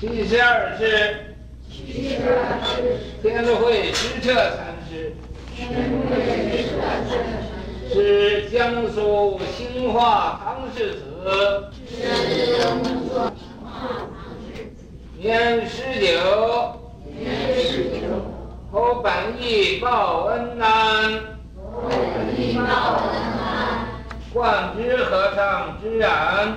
七十二世，天会施彻禅师，是江苏兴化唐氏子，年十九，侯本义报恩安，冠之和尚之然。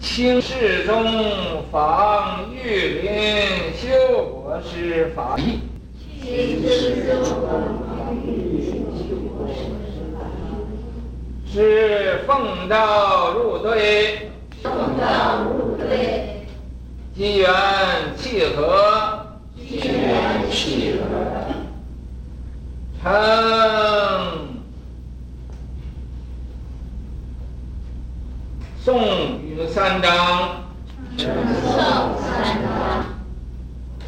清世宗访玉林修国师法义，是奉诏入队，机缘契合，机缘契合。成。宋承送与三章，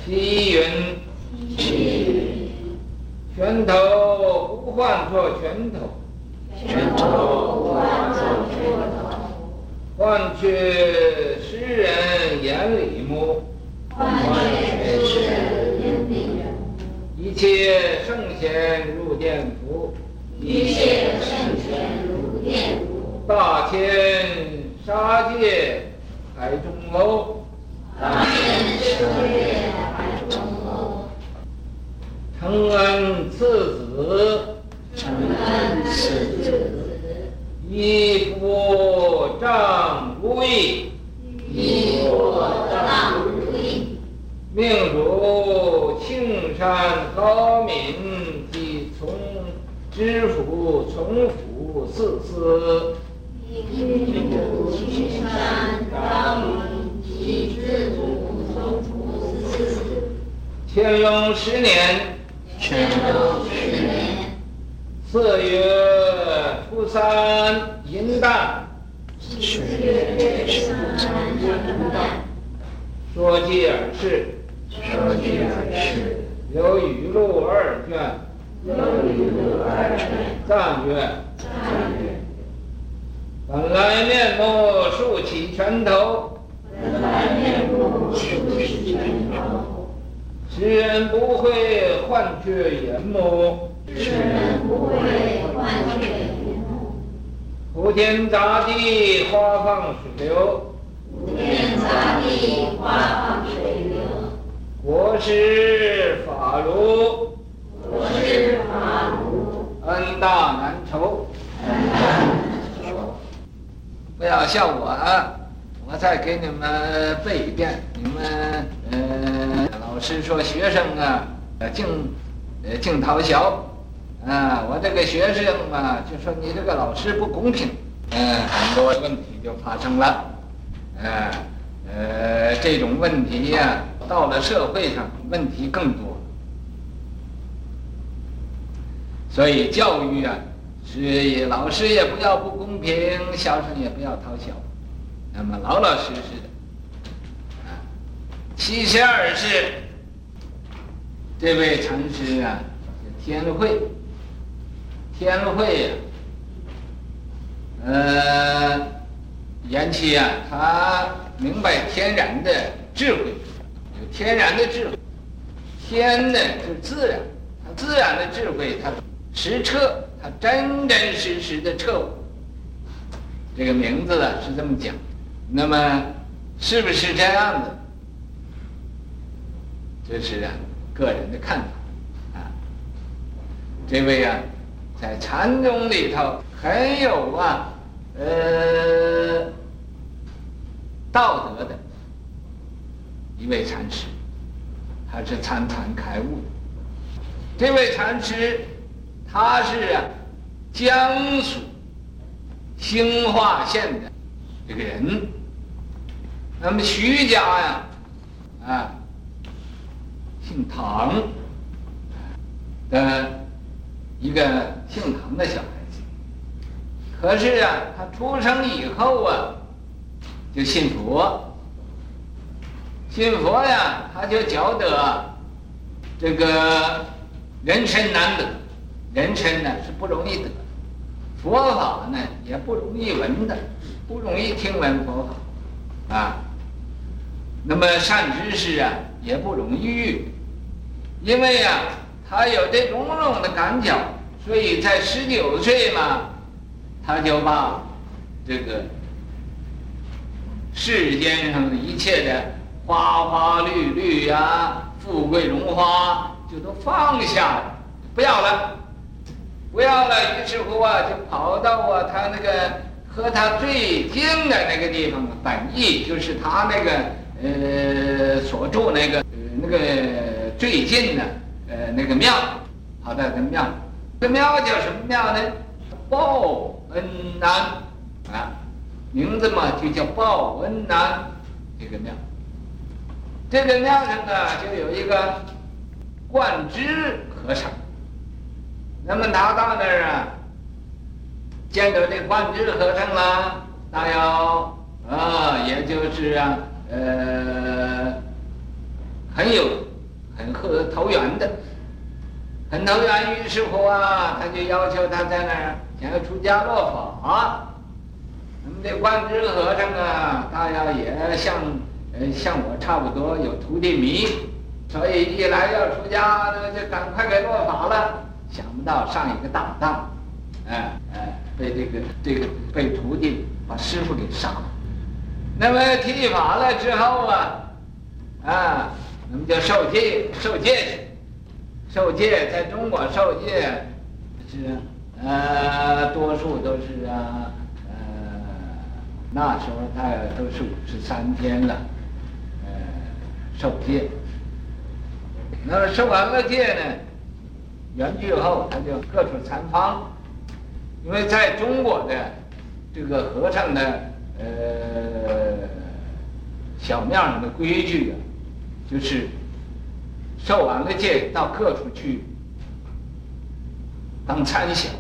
齐云，拳头不换作拳头，换去诗人眼里目。换去诗人眼里，一切圣贤入殿服，大千。沙界海中楼，承恩赐子，一夫仗如意，命主青山高敏及从知府从府四司。年，四月初三寅旦，说记尔事，有语录二卷，赞阅。本来面目竖起拳头，世人不会换却眼目，普天杂地花放水流，国师法如，恩大难酬。不要笑我啊！我再给你们背一遍。你们，呃，老师说学生啊，呃净，呃，净讨小，啊，我这个学生嘛，就说你这个老师不公平，嗯，很多问题就发生了，呃，呃，这种问题呀，到了社会上，问题更多。所以教育啊。是老师也不要不公平，学生也不要讨小，那么老老实实的。啊，七十二世这位禅师啊，天慧，天慧呀，呃，言其啊，他明白天然的智慧，有天然的智慧，天呢就自然，他自然的智慧，他实彻。他真真实实的彻悟，这个名字呢是这么讲，那么是不是这样的？这是啊个人的看法啊。这位啊，在禅宗里头很有啊呃道德的一位禅师，他是参禅开悟的。这位禅师。他是啊，江苏兴化县的这个人。那么徐家呀，啊，姓唐的一个姓唐的小孩子。可是啊，他出生以后啊，就信佛。信佛呀，他就觉得这个人生难得，人参呢是不容易得，佛法呢也不容易闻的，不容易听闻佛法啊。那么善知识啊也不容易遇，因为呀他有这种种的感觉，所以在十九岁嘛，他就把这个世间上的一切的。花花绿绿呀、富贵荣华就都放下了，不要了，不要了。于是乎啊，就跑到啊他那个和他最近的那个地方，本意就是他那个呃所住那个呃那个最近的呃那个庙，跑到那庙，这庙叫什么庙呢？报恩庵啊，名字嘛就叫报恩庵这个庙。这个庙上呢，就有一个贯知和尚。那么他到那儿啊，见到这贯知和尚了，大有啊，也就是啊，呃，很有很和投缘的，很投缘。于是乎啊，他就要求他在那儿想要出家落法。那么这贯知和尚啊，大有也像呃。像我差不多有徒弟迷，所以一来要出家，那就赶快给落法了。想不到上一个大当，哎哎，被这个这个被徒弟把师傅给杀了。那么剃发了之后啊，啊，那么就受戒受戒，受戒在中国受戒是呃多数都是啊呃那时候大概都是五十三天了。呃受戒，那么受完了戒呢，圆寂后他就各处参方，因为在中国的这个和尚的呃小庙里的规矩啊，就是受完了戒到各处去当参晓。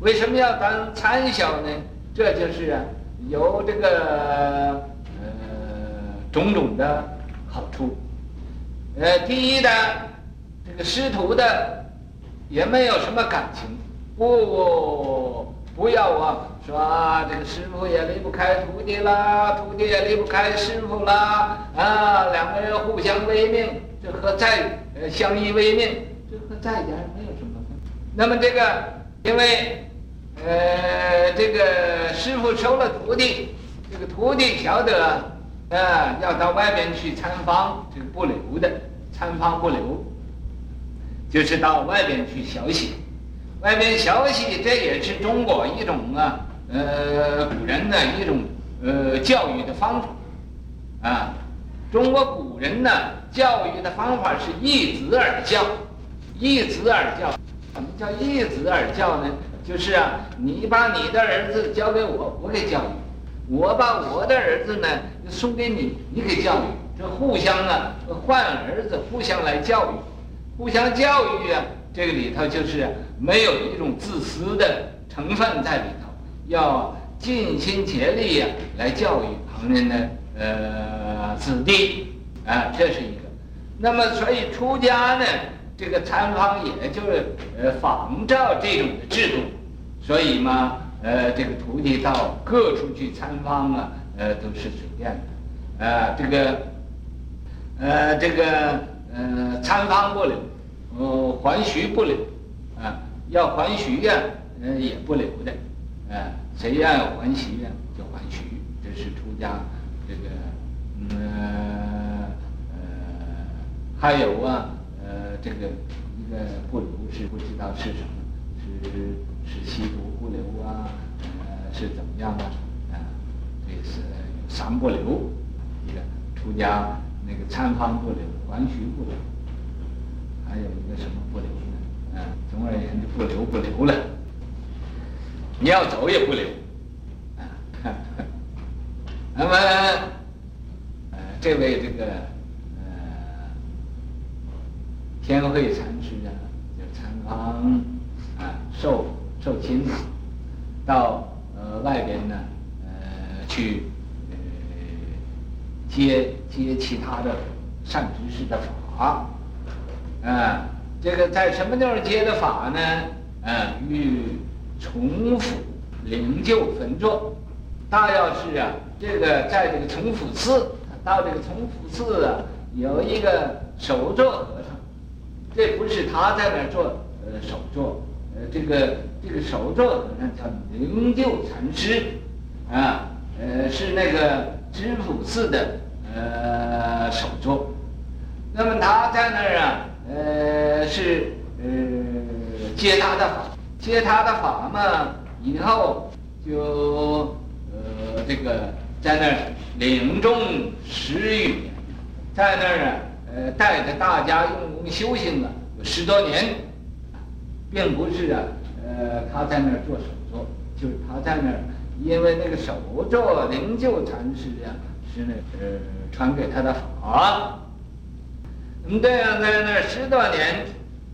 为什么要当参晓呢？这就是啊，有这个呃种种的。好处，呃，第一呢，这个师徒的也没有什么感情，不不要啊，说啊，这个师傅也离不开徒弟啦，徒弟也离不开师傅啦，啊，两个人互相为命，这和在呃相依为命，这和在家没有什么。那么这个，因为呃这个师傅收了徒弟，这个徒弟晓得。啊，要到外面去参方，这个不留的，参方不留，就是到外边去学习。外边学习，这也是中国一种啊，呃，古人的一种呃教育的方法。啊，中国古人呢，教育的方法是易子而教，易子而教。什么叫易子而教呢？就是啊，你把你的儿子交给我，我给教育。我把我的儿子呢送给你，你给教育，这互相啊换儿子，互相来教育，互相教育啊，这个里头就是没有一种自私的成分在里头，要尽心竭力呀来教育旁人的呃子弟啊，这是一个。那么所以出家呢，这个参方也就是呃仿照这种的制度，所以嘛。呃，这个徒弟到各处去参方啊，呃，都是随便的，啊、呃，这个，呃，这个，呃，参方不留，呃，还俗不留，啊，要还俗呀，呃，也不留的，啊，谁要还俗呀，就还俗，这是出家这个，嗯，呃，还有啊，呃，这个一个不留是不知道是什么，是。是吸毒不留啊，呃，是怎么样啊？啊，这是三不留，一个出家那个参方不留，还俗不留，还有一个什么不留呢？啊，总而言之，不留不留了。你要走也不留，啊，那么，呃，这位这个呃天慧禅师啊，就参房啊受受亲，到呃外边呢，呃去呃接接其他的上知识的法，啊，这个在什么地方接的法呢？啊，于崇福灵柩坟座，大要是啊，这个在这个崇福寺，到这个崇福寺啊，有一个首座和尚，这不是他在那儿做呃首座，呃这个这个首座和尚叫灵柩禅师，啊，呃是那个知府寺的呃首座，那么他在那儿啊，呃是呃。接他的法，接他的法嘛，以后就呃这个在那儿领众十余年，在那儿啊呃带着大家用功修行了十多年，并不是啊呃他在那儿做首座，就是他在那儿，因为那个首座灵鷲禅师啊是那呃传给他的法，那么这样在那十多年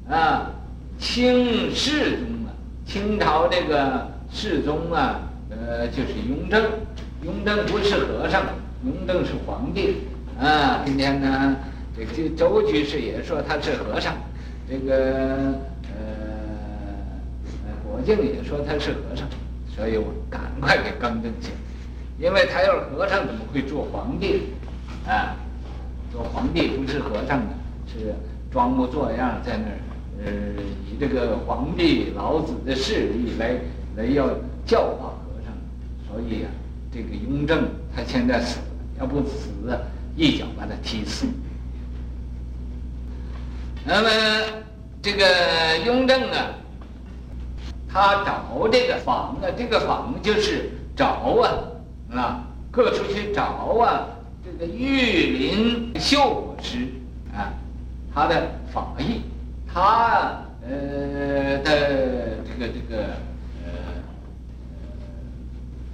啊。清世宗啊，清朝这个世宗啊，呃，就是雍正。雍正不是和尚，雍正是皇帝啊。今天呢，这个周居士也说他是和尚，这个呃，果净也说他是和尚，所以我赶快给更正起来，因为他要是和尚，怎么会做皇帝啊？做皇帝不是和尚的，是装模作样在那儿。呃，以这个皇帝老子的势力来来要教化和尚，所以啊，这个雍正他现在死了，要不死，一脚把他踢死。那么这个雍正啊，他找这个房啊，这个房就是找啊，啊，各处去找啊，这个玉林秀果师啊，他的法义。他呃的这个这个呃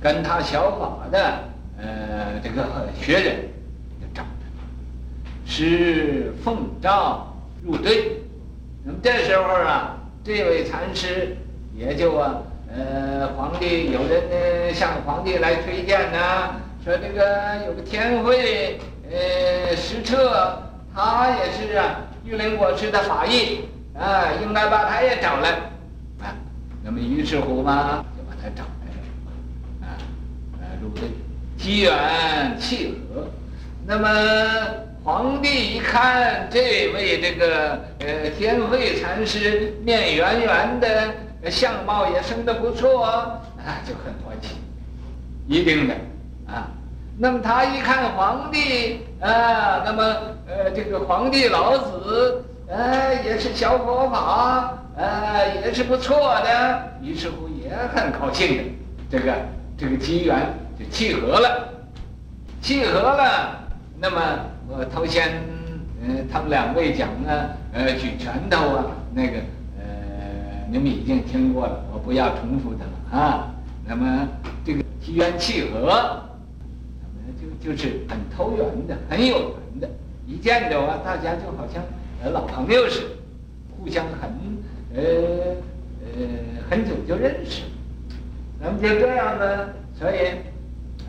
跟他小法的呃这个学人就找他，是奉诏入队。那么这时候啊，这位禅师也就啊呃皇帝有人呢向皇帝来推荐呢、说这个有个天会呃石彻，他也是啊玉林果师的法义。啊，应该把他也找来，啊，那么于是乎嘛，就把他找来了，啊，呃，入队，机缘契合，那么皇帝一看这位这个呃天慧禅师面圆圆的，相貌也生得不错，啊，就很欢喜，一定的，那么他一看皇帝啊，那么呃这个皇帝老子。呃，也是小佛法，呃，也是不错的。于是乎也很高兴的，这个这个机缘就契合了，契合了。那么我头先，呃，他们两位讲呢，呃，举拳头啊，那个，呃，你们已经听过了，我不要重复的了啊。那么这个机缘契合，就是很投缘的，很有缘的，一见着啊，大家就好像呃。老朋友似的，互相很呃呃很久就认识，那么就这样呢，所以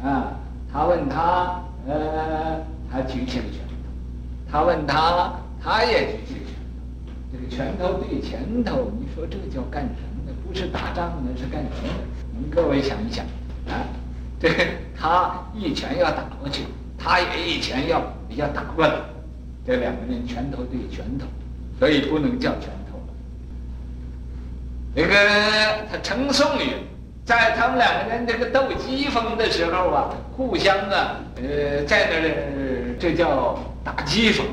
啊，他问他呃，他举起了拳头，他问他，他也举起了拳头，这个拳头对拳头，你说这叫干什么呢？不是打仗呢，是干什么呢？你们各位想一想啊，这他一拳要打过去，他也一拳要要打过来。这两个人拳头对拳头，所以不能叫拳头。那个他称颂于，在他们两个人这个斗机锋的时候啊，互相啊，呃，在那儿这叫打机锋。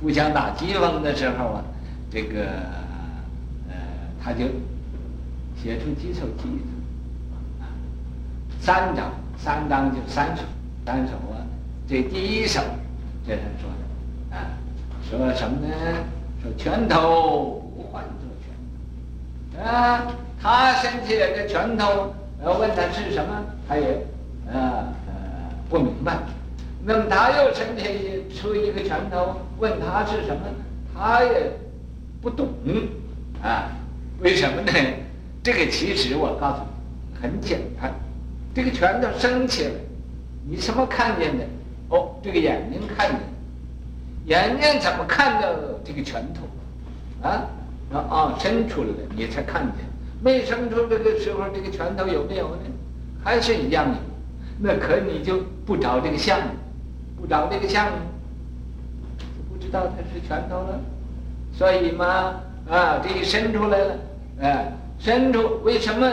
互相打机锋的时候啊，这个呃，他就写出几首偈子，三章，三章就三首，三首啊，这第一首，这他说的。啊，说什么呢？说拳头不换作拳头。啊，他伸起来的拳头，要问他是什么，他也，啊呃不明白。那么他又伸起出一个拳头，问他是什么，他也不懂啊。为什么呢？这个其实我告诉你很简单，这个拳头升起来，你什么看见的？哦，这个眼睛看见，眼睛怎么看到这个拳头？啊，啊，伸出来了你才看见，没伸出这个时候，这个拳头有没有呢？还是一样的。那可你就不找这个相，不找这个相，就不知道它是拳头了。所以嘛，啊，这一伸出来了。哎，伸出为什么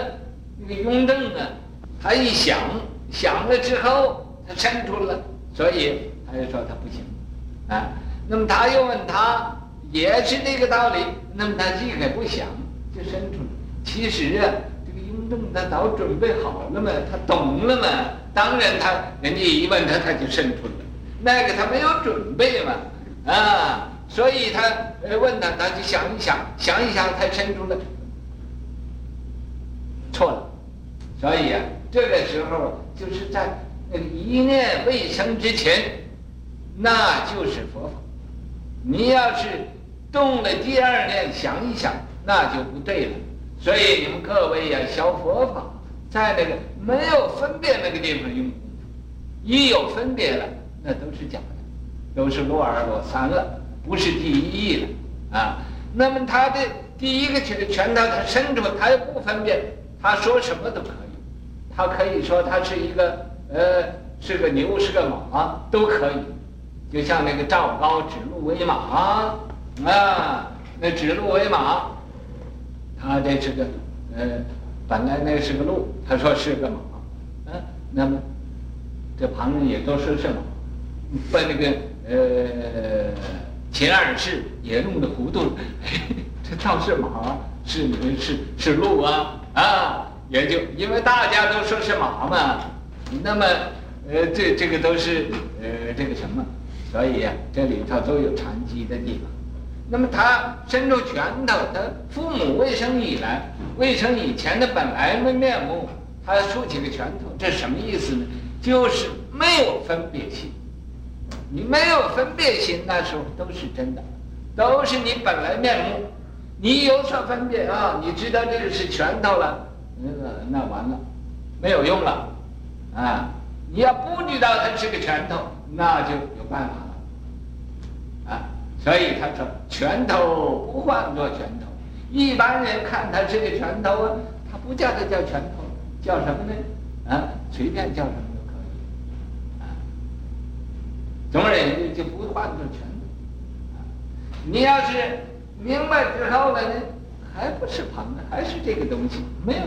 那个雍正呢？他一想想了之后，他伸出了，所以他就说他不行，啊，那么他又问他，也是这个道理。那么他既然不想，就伸出了。其实啊，这个雍正他早准备好了嘛，他懂了嘛。当然他人家一问他，他就伸出了。那个他没有准备嘛，啊，所以他问他，他就想一想，想一想，他伸出了。错了，所以啊，这个时候就是在那个一念未生之前，那就是佛法。你要是动了第二念想一想，那就不对了。所以你们各位呀，学佛法，在那个没有分别那个地方用功夫，一有分别了，那都是假的，都是落二落三了，不是第一义了啊。那么他的第一个拳拳头，他伸出，他又不分别。他说什么都可以，他可以说他是一个呃，是个牛，是个马，都可以。就像那个赵高指鹿为马啊，那指鹿为马，他这是个呃，本来那是个鹿，他说是个马，啊，那么这旁人也都说是马，把那个呃秦二世也弄得糊涂了，这倒是马，是是是鹿啊。啊，也就因为大家都说是马嘛，那么，呃，这这个都是呃这个什么，所以、这里头都有残疾的地方。那么他伸出拳头，他父母未生以来，未生以前的本来的面目，他竖起个拳头，这什么意思呢？就是没有分别心。你没有分别心，那时候都是真的，都是你本来面目。你有所分别啊！你知道这个是拳头了，那个那完了，没有用了，啊！你要不知道他是个拳头，那就有办法了，啊！所以他说拳头不换作拳头，一般人看他是个拳头啊，他不叫他叫拳头，叫什么呢？啊，随便叫什么都可以，啊！总而言之就不换作拳头，你要是。明白之后了呢，还不是旁的，还是这个东西没有，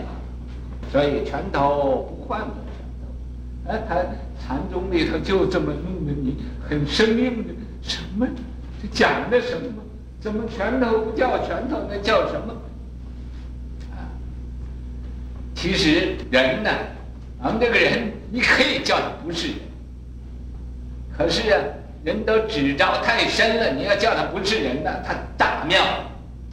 所以拳头不换拳头，哎，他禅宗里头就这么弄的，你很生硬的什么？这讲的什么？怎么拳头不叫拳头，那叫什么？啊，其实人呢，咱们这个人，你可以叫他不是人，可是啊。人都指着太深了，你要叫他不是人呢，他大庙，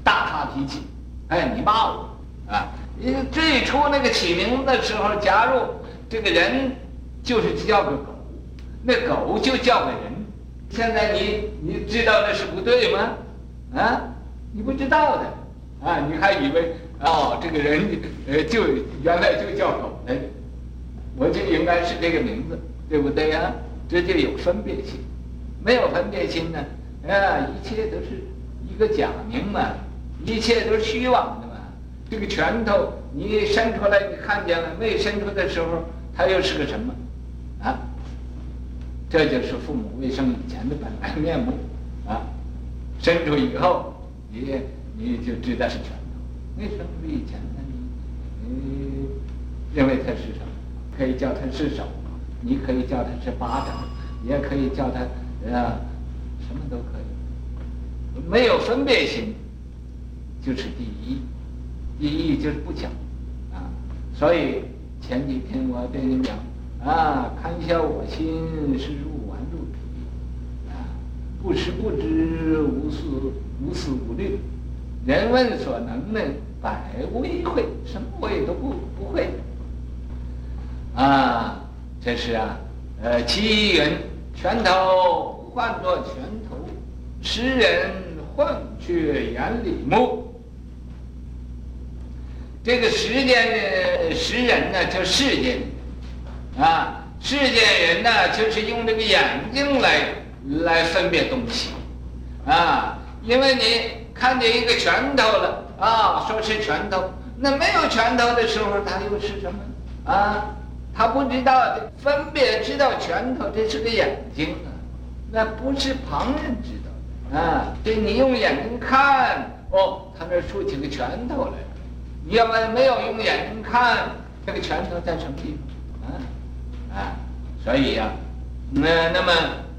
大发脾气，哎，你骂我啊！因为最初那个起名的时候，假如这个人就是叫个狗，那狗就叫个人。现在你你知道那是不对吗？啊，你不知道的啊，你还以为哦，这个人呃就原来就叫狗的，我就应该是这个名字，对不对呀、啊？这就有分别心。没有分别心呢，啊，一切都是一个假名嘛，一切都是虚妄的。这个拳头你伸出来，你看见了；没伸出的时候，它又是个什么？啊，这就是父母未生以前的本来面目啊。伸出以后，你你就知道是拳头；没生出以前呢，你你认为它是什么？可以叫它是手，你可以叫它是巴掌，也可以叫它。啊，什么都可以，没有分别心，就是第一，意义就是不讲，啊，所以前几天我对你讲，啊，堪笑我心是入顽入彼，啊，不识不知，无思无思无虑，人问所能呢，百无一会，什么我也都不不会，啊，这是啊，呃，其云。拳头不换作拳头，诗人幻却眼里目。这个时间的时人呢，叫世间啊，世间人呢，就是用这个眼睛来来分辨东西啊。因为你看见一个拳头了啊，说是拳头，那没有拳头的时候，它又是什么啊？他不知道分别知道拳头，这是个眼睛啊，那不是旁人知道啊。这，你用眼睛看，哦，他那竖起个拳头来。你要问没有用眼睛看这个拳头在什么地方啊？啊，所以呀、啊，那那么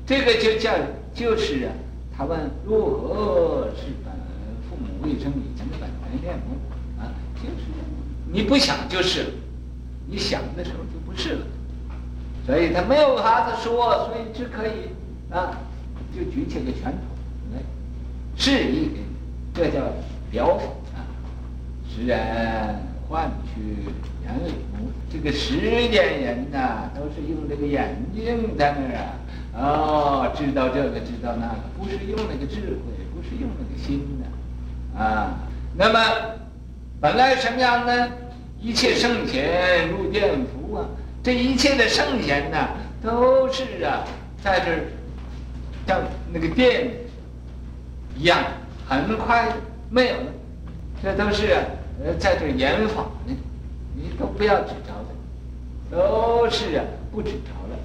这个就叫就是啊。他问如何是本父母未生以前的本来面目啊？就是你不想就是，你想的时候就不是了。所以他没有法子说，所以只可以啊，就举起个拳头来示意给你，这叫表法。时人幻却眼里目，这个时间人呐、都是用这个眼睛在那儿啊，哦，知道这个知道那个，不是用那个智慧，不是用那个心的，啊，那么本来什么样呢？一切圣贤如电符啊，这一切的圣贤呐，都是啊，在这儿像那个电一样，很快没有了，这都是、啊。呃，在这研法呢，你都不要执着的，都是啊，不执着了。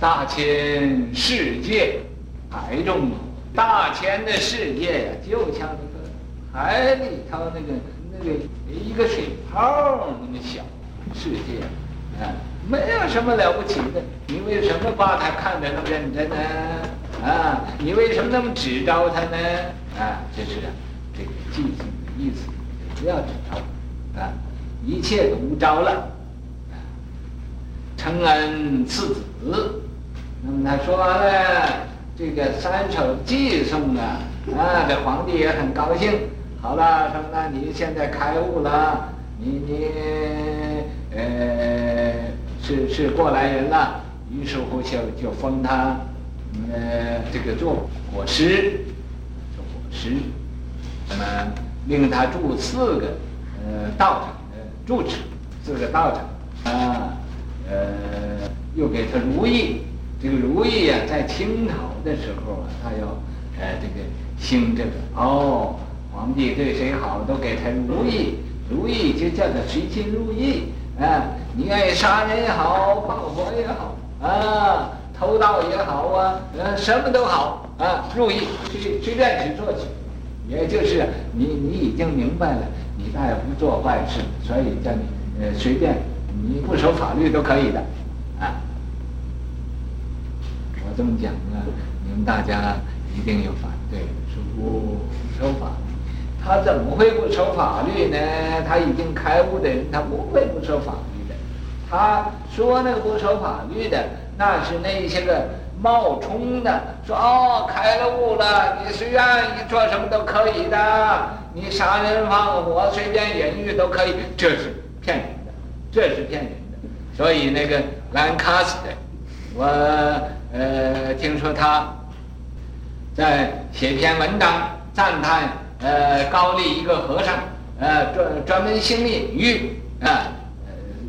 大千世界海中，大千的世界呀、就像那个海里头那个那个一个水泡那么小世界，啊，没有什么了不起的。你为什么把它看得那么认真呢？啊，你为什么那么执着它呢？啊，这是啊，这个寂静的意思。不要执着啊！一切都无招了。承恩赐子，那么他说完了，这个三首寄送啊，啊，这皇帝也很高兴。好了，说那你现在开悟了，你你呃是是过来人了，于是乎就就封他呃这个做国师，做国师，那么。令他住四个，呃，道场的住持，四个道场，啊，呃，又给他如意。这个如意、啊，在清朝的时候啊，他要，呃，这个兴这个哦，皇帝对谁好都给他如意，如意就叫他随心如意啊。你愿意杀人也好，放火也好，啊，偷盗也好啊，呃，什么都好啊，如意，随随便去做去。也就是你，你已经明白了，你再也不做坏事，所以叫你呃随便，你不守法律都可以的，啊。我这么讲呢，你们大家一定有反对，说不守法律，他怎么会不守法律呢？他已经开悟的人，他不会不守法律的。他说那个不守法律的，那是那些个。冒充的说哦，开了悟了，你随愿意做什么都可以的，你杀人放火随便淫欲都可以，这是骗人的，这是骗人的。所以那个兰卡斯特，我呃听说他在写篇文章赞叹呃高丽一个和尚呃专专门行淫欲啊，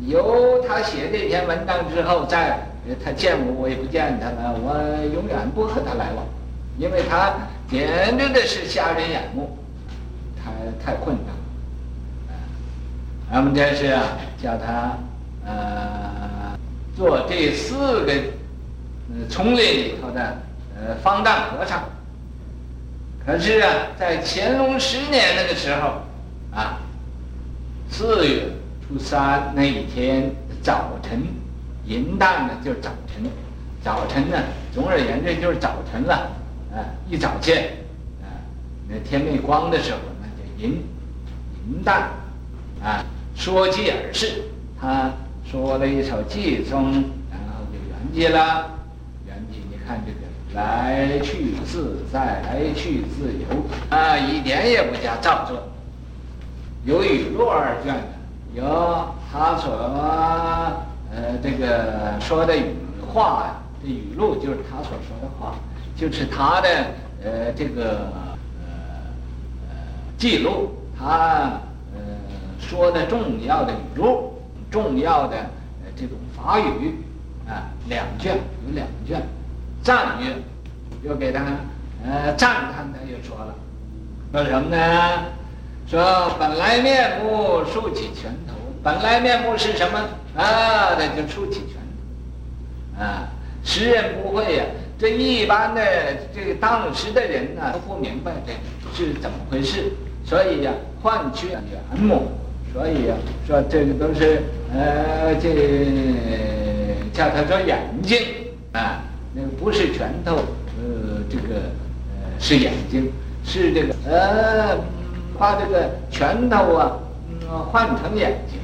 由他写这篇文章之后在。他见我，我也不见他了。我永远不和他来往，因为他简直的是瞎人眼目，太太混了。咱们这是啊，叫他呃做这四个呃丛林里头的呃方丈和尚。可是啊，在乾隆十年那个时候啊，四月初三那一天早晨。淫荡呢，就是早晨，早晨呢，总而言之就是早晨了，啊，一早见，啊，那天没光的时候，那叫淫，淫荡，啊，说偈而逝，他说了一首偈颂，然后就圆寂了，圆寂，你看这个来去自在，来去自由，啊，一点也不加造作，有语录二卷的，有他所。呃，这个说的语话，这语录就是他所说的话，就是他的呃这个呃记录他呃说的重要的语录，重要的呃这种法语啊，两卷有两卷，赞曰，又给他呃赞叹他又说了，说什么呢？说本来面目竖起拳头，本来面目是什么啊？那就出起拳头啊！识人不会呀、这一般的这个当时的人呢、啊，都不明白这是怎么回事，所以呀、换去眼目，所以呀、说这个都是呃，这叫他说眼睛啊，那个不是拳头，呃，这个呃是眼睛，是这个呃。把这个拳头啊，嗯，换成眼睛，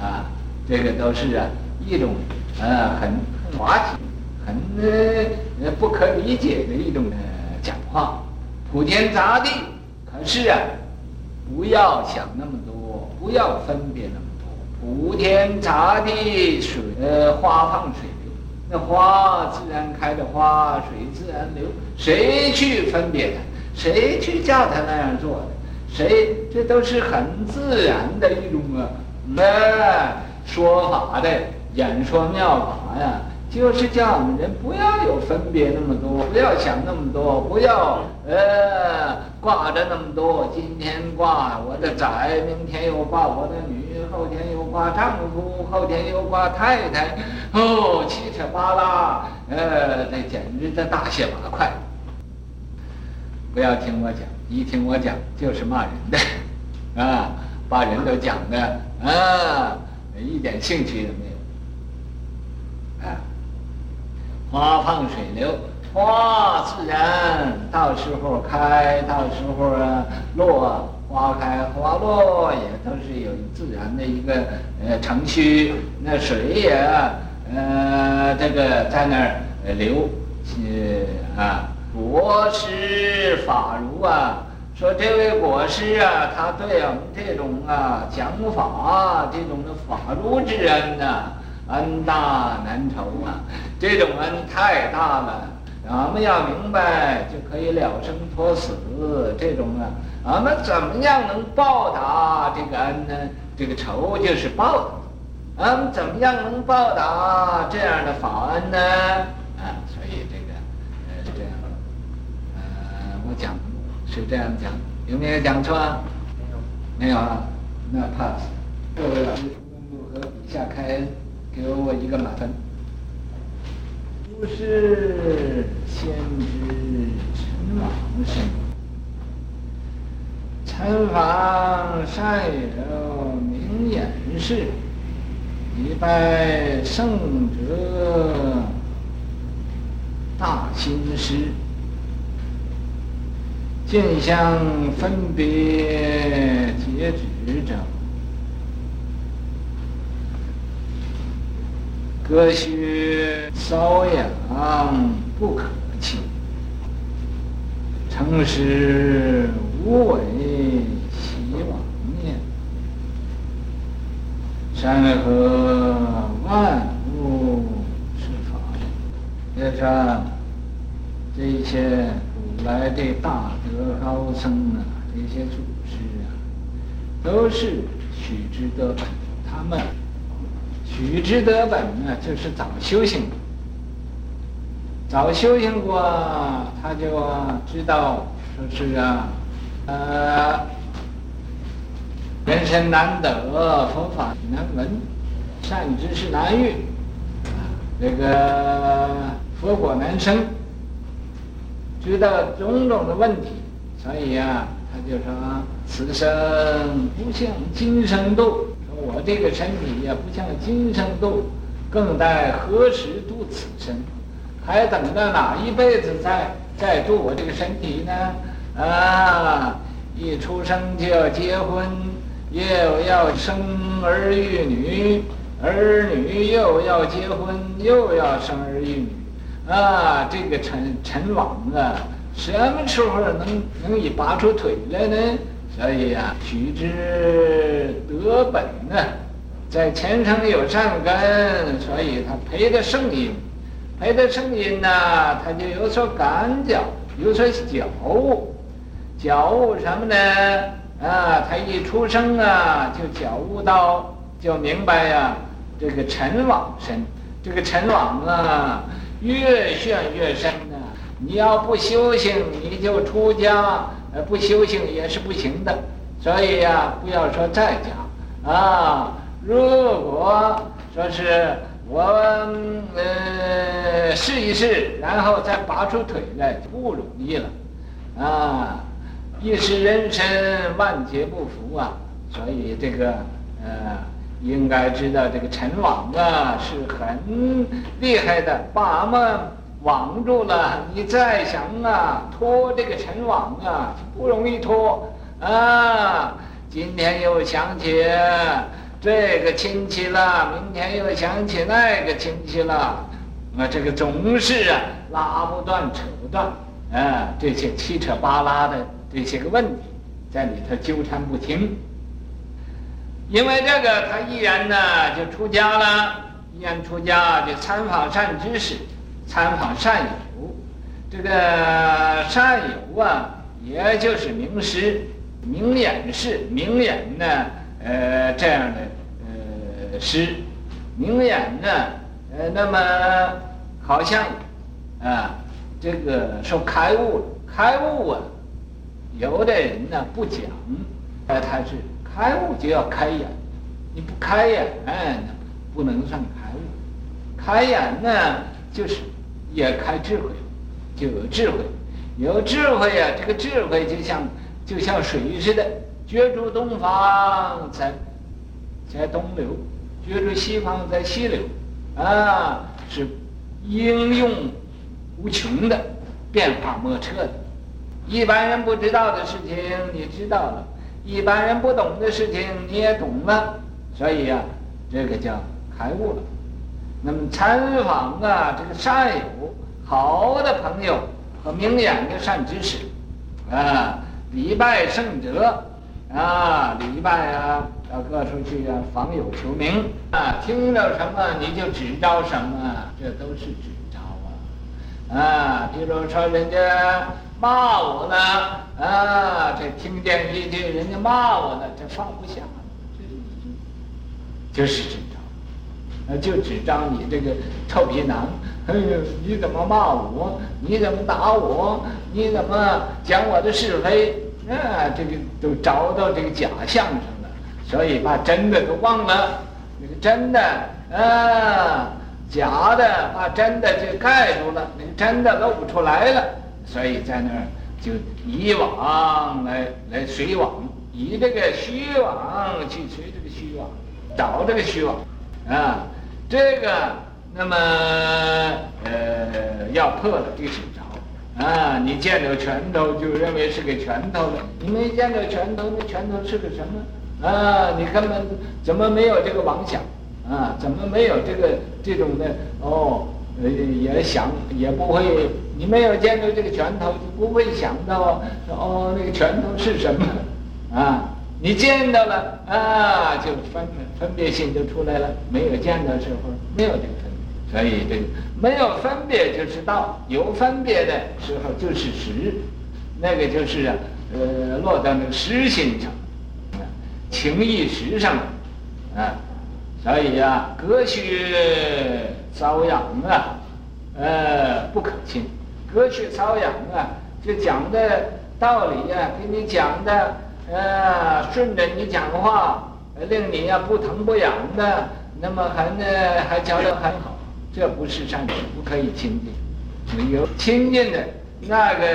啊，这个都是啊一种呃很滑稽、很呃不可理解的一种呃讲话，普天杂地。可是啊，不要想那么多，不要分别那么多。普天杂地水，呃，花放水流，那花自然开的花，水自然流，谁去分别它？谁去叫他那样做的？谁？这都是很自然的一种啊，那说法的演说妙法呀，就是叫我们人不要有分别那么多，不要想那么多，不要呃挂着那么多。今天挂我的仔，明天又挂我的女，后天又挂丈夫，后天又挂太太，哦，七扯八拉，呃，这简直这大卸八块。不要听我讲。一听我讲就是骂人的，啊，把人都讲的啊，一点兴趣都没有，啊，花放水流，花自然到时候开，到时候落，花开花落也都是有自然的一个呃程序，那水也呃这个在那儿流，呃啊。国师法如啊，说这位国师啊，他对我们这种啊讲法这种的法如之恩呐、恩大难酬啊，这种恩太大了。我们要明白，就可以了生脱死。这种啊，我们怎么样能报答这个恩呢？这个仇就是报答。我们怎么样能报答这样的法恩呢？啊，所以这个呃，这样，呃，我。讲是这样讲，有没有讲错？没有，没有啊，那 pass。各位老师，如何笔下开恩，给我一个满分。不是先知陈王生，陈王善有明眼识，礼拜圣者大心师。见相分别截止者，隔靴搔痒不可弃，诚实无伪习妄念，山河万物是法。也说这一切。来的大德高僧啊，这些祖师啊，都是取之得本。他们取之得本呢，就是早修行，早修行过，他就知道说是啊，呃，人生难得，佛法难闻，善知识难遇，这个佛果难生。知道种种的问题，所以、啊，他就说：“此生不像今生度，说我这个身体也，不像今生度，更待何时度此身？还等到哪一辈子再再度我这个身体呢？啊，一出生就要结婚，又要生儿育女，儿女又要结婚，又要生儿育女。”啊，这个陈陈王啊，什么时候能能以拔出腿来呢？所以呀、啊，取之得本呢，在前生有善根，所以他培的圣因，培的圣因呢，他就有所感觉，有所觉悟，觉悟什么呢？啊，他一出生啊，就觉悟到，就明白呀、这个尘网深，这个尘网啊，越陷越深呢、你要不修行，你就出家，呃，不修行也是不行的。所以呀、不要说在家啊，如果说是我呃试一试，然后再拔出腿来，就不容易了啊。一时人生，万劫不复啊！所以这个呃，应该知道这个尘网啊是很厉害的，把我们网住了。你再想啊脱这个尘网啊，不容易脱啊。今天又想起这个亲戚了，明天又想起那个亲戚了，啊，这个总是啊拉不断，扯不断啊，这些七扯八拉的。这些个问题在里头纠缠不清，因为这个他毅然呢就出家了，毅然出家就参访善知识，参访善友。这个善友啊，也就是名师、明眼师、明眼呢，呃，这样的呃师，明眼呢，呃，那么好像啊，这个说开悟了，开悟啊。有的人呢不讲，呃，他是开悟就要开眼，你不开眼，哎，那不能算开悟。开眼呢，就是也开智慧，就有智慧，有智慧呀、啊。这个智慧就像就像水似的，决出东方在在东流，决出西方在西流，啊，是应用无穷的，变化莫测的。一般人不知道的事情，你知道了；一般人不懂的事情，你也懂了。所以、啊，这个叫开悟了。那么参访啊，这个善友、好的朋友和明眼的善知识，啊，礼拜圣者，啊，礼拜啊，到各处去啊，访友求名啊，听到什么你就指招什么，这都是指招啊。啊，比如说人家。骂我呢，啊，这听见一句人家骂我呢，这放不下，这就是指招，那就只张你这个臭皮囊，哎呦，你怎么骂我？你怎么打我？你怎么讲我的是非？啊，这个都找到这个假相上了，所以把真的都忘了，那个真的啊，假的把真的就盖住了，那个真的露不出来了。所以在那儿就以网来来随网，以这个虚网去随这个虚网，找这个虚网，啊，这个那么呃要破了就指招，啊，你见到拳头就认为是个拳头了，你没见到拳头，那拳头是个什么？啊，你根本怎么没有这个妄想？啊，怎么没有这个这种的？哦。呃，也想也不会，你没有见到这个拳头，就不会想到哦，那个拳头是什么啊？你见到了啊，就分分别心就出来了。没有见到时候，没有这个分别，所以这个没有分别就是道，有分别的时候就是实，那个就是啊，呃，落到那个实心上，啊，情义实上，啊，所以啊，隔靴。瘙痒啊，呃，不可亲。隔靴搔痒啊，就讲的道理、啊，给你讲的，呃，顺着你讲话，令你呀、不疼不痒的，那么还呢还讲得很好，这不是善知识，不可以亲近。没有亲近的那个，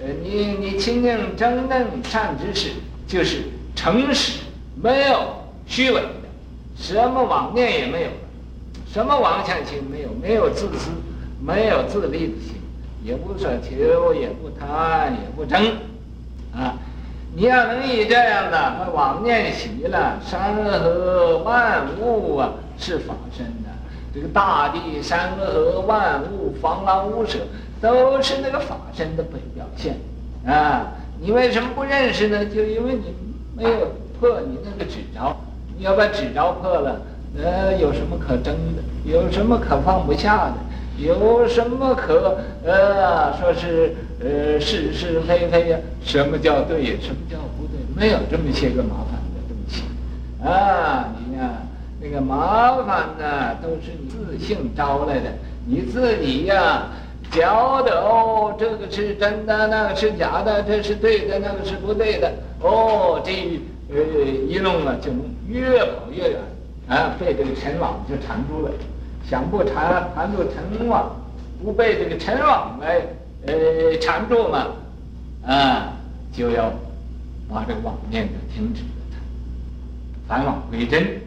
呃，你你亲近真正善知识，就是诚实，没有虚伪的，什么妄念也没有。什么妄想心没有？没有自私，没有自利的心，也不奢求，也不贪，也不争，啊！你要能以这样的把妄念熄了，山河万物啊是法身的，这个大地、山河万物、防狼无舍，都是那个法身的表现，啊！你为什么不认识呢？就因为你没有破你那个执着，你要把执着破了。呃，有什么可争的？有什么可放不下的？有什么可呃说是呃是是非非呀？什么叫对？什么叫不对？没有这么些个麻烦的东西，啊，你呀，那个麻烦呢，都是自性招来的，你自己呀，觉得哦，这个是真的，那个是假的，这是对的，那个是不对的，哦，这呃一弄啊，就越跑越远，啊，被这个尘网就缠住了，想不缠缠住尘网，不被这个尘网来呃缠住嘛，啊，就要把这个网念给停止了它，返网归真。